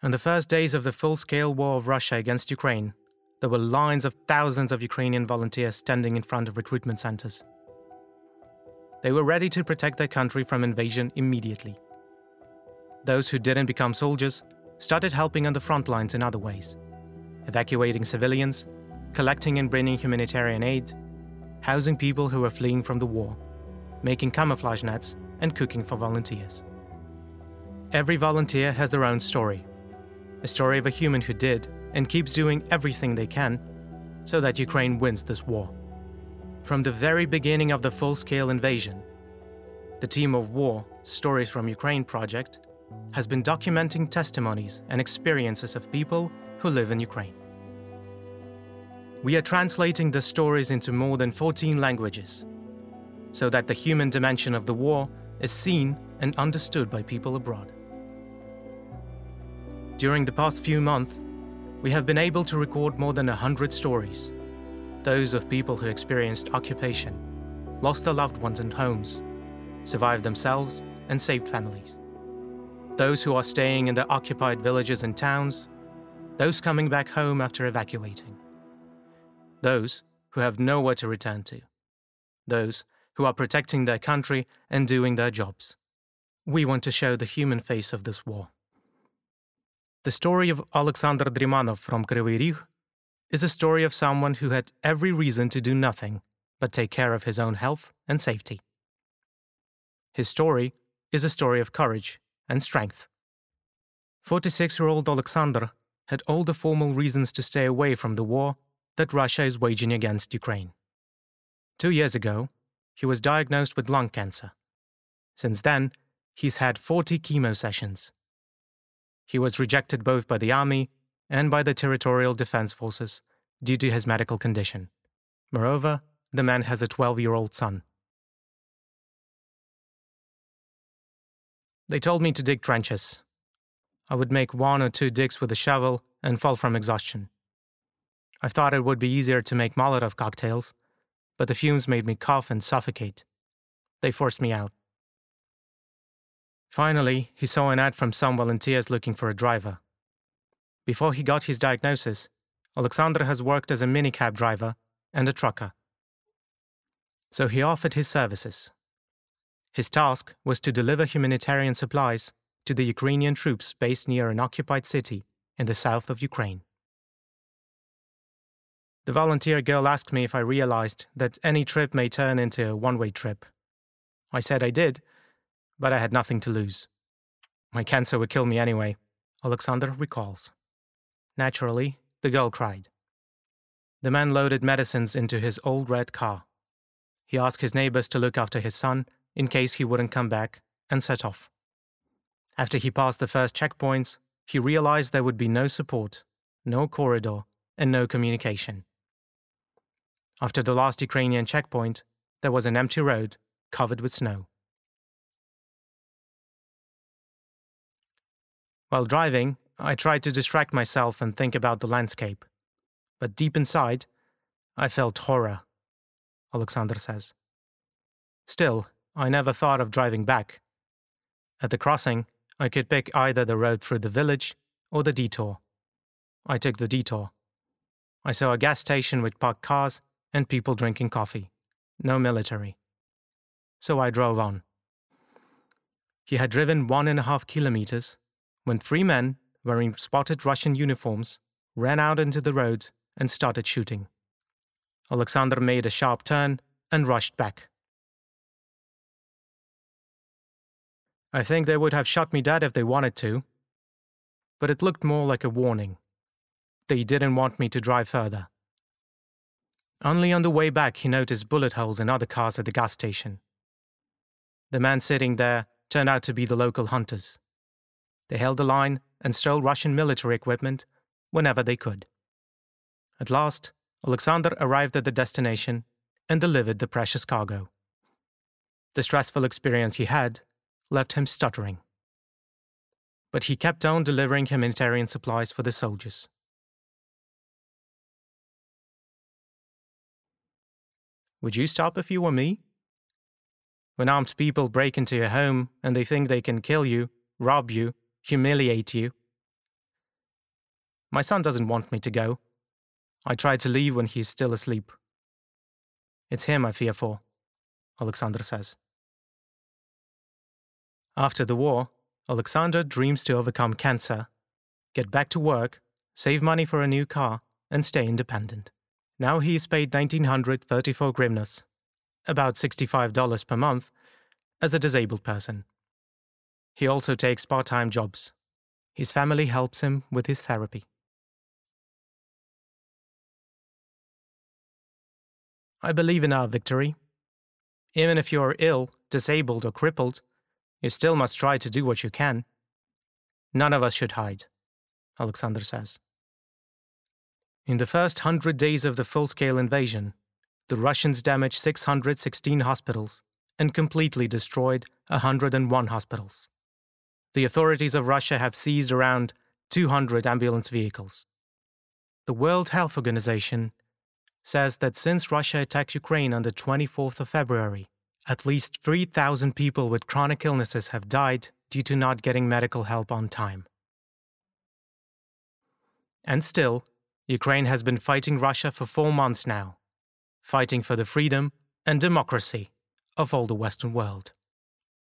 On the first days of the full scale war of Russia against Ukraine, there were lines of thousands of Ukrainian volunteers standing in front of recruitment centers. They were ready to protect their country from invasion immediately. Those who didn't become soldiers started helping on the front lines in other ways evacuating civilians, collecting and bringing humanitarian aid, housing people who were fleeing from the war, making camouflage nets, and cooking for volunteers. Every volunteer has their own story a story of a human who did and keeps doing everything they can so that Ukraine wins this war. From the very beginning of the full scale invasion, the Team of War Stories from Ukraine project has been documenting testimonies and experiences of people who live in Ukraine. We are translating the stories into more than 14 languages so that the human dimension of the war is seen and understood by people abroad. During the past few months, we have been able to record more than 100 stories those of people who experienced occupation, lost their loved ones and homes, survived themselves, and saved families. Those who are staying in their occupied villages and towns, those coming back home after evacuating, those who have nowhere to return to, those who are protecting their country and doing their jobs. We want to show the human face of this war. The story of Alexander Drimanov from Kryvyi Rih is a story of someone who had every reason to do nothing but take care of his own health and safety. His story is a story of courage and strength. 46 year old Alexander had all the formal reasons to stay away from the war that Russia is waging against Ukraine. Two years ago, he was diagnosed with lung cancer. Since then, he's had 40 chemo sessions. He was rejected both by the army and by the territorial defense forces due to his medical condition. Moreover, the man has a 12 year old son. They told me to dig trenches. I would make one or two digs with a shovel and fall from exhaustion. I thought it would be easier to make Molotov cocktails, but the fumes made me cough and suffocate. They forced me out. Finally, he saw an ad from some volunteers looking for a driver. Before he got his diagnosis, Alexander has worked as a minicab driver and a trucker. So he offered his services. His task was to deliver humanitarian supplies to the Ukrainian troops based near an occupied city in the south of Ukraine. The volunteer girl asked me if I realized that any trip may turn into a one way trip. I said I did, but I had nothing to lose. My cancer would kill me anyway, Alexander recalls. Naturally, the girl cried. The man loaded medicines into his old red car. He asked his neighbors to look after his son in case he wouldn't come back and set off. After he passed the first checkpoints, he realized there would be no support, no corridor, and no communication. After the last Ukrainian checkpoint, there was an empty road covered with snow. While driving, I tried to distract myself and think about the landscape. But deep inside, I felt horror, Alexander says. Still, I never thought of driving back. At the crossing, I could pick either the road through the village or the detour. I took the detour. I saw a gas station with parked cars and people drinking coffee. No military. So I drove on. He had driven one and a half kilometers when three men wearing spotted Russian uniforms, ran out into the road and started shooting. Alexander made a sharp turn and rushed back. I think they would have shot me dead if they wanted to, but it looked more like a warning. They didn't want me to drive further. Only on the way back he noticed bullet holes in other cars at the gas station. The man sitting there turned out to be the local hunters. They held the line and stole Russian military equipment whenever they could. At last, Alexander arrived at the destination and delivered the precious cargo. The stressful experience he had left him stuttering. But he kept on delivering humanitarian supplies for the soldiers. Would you stop if you were me? When armed people break into your home and they think they can kill you, rob you, humiliate you. My son doesn't want me to go. I tried to leave when he's still asleep. It's him I fear for, Alexander says. After the war, Alexander dreams to overcome cancer, get back to work, save money for a new car, and stay independent. Now he is paid 1934 hryvnias, about $65 per month, as a disabled person. He also takes part time jobs. His family helps him with his therapy. I believe in our victory. Even if you are ill, disabled, or crippled, you still must try to do what you can. None of us should hide, Alexander says. In the first hundred days of the full scale invasion, the Russians damaged 616 hospitals and completely destroyed 101 hospitals. The authorities of Russia have seized around 200 ambulance vehicles. The World Health Organization says that since Russia attacked Ukraine on the 24th of February, at least 3,000 people with chronic illnesses have died due to not getting medical help on time. And still, Ukraine has been fighting Russia for four months now, fighting for the freedom and democracy of all the Western world.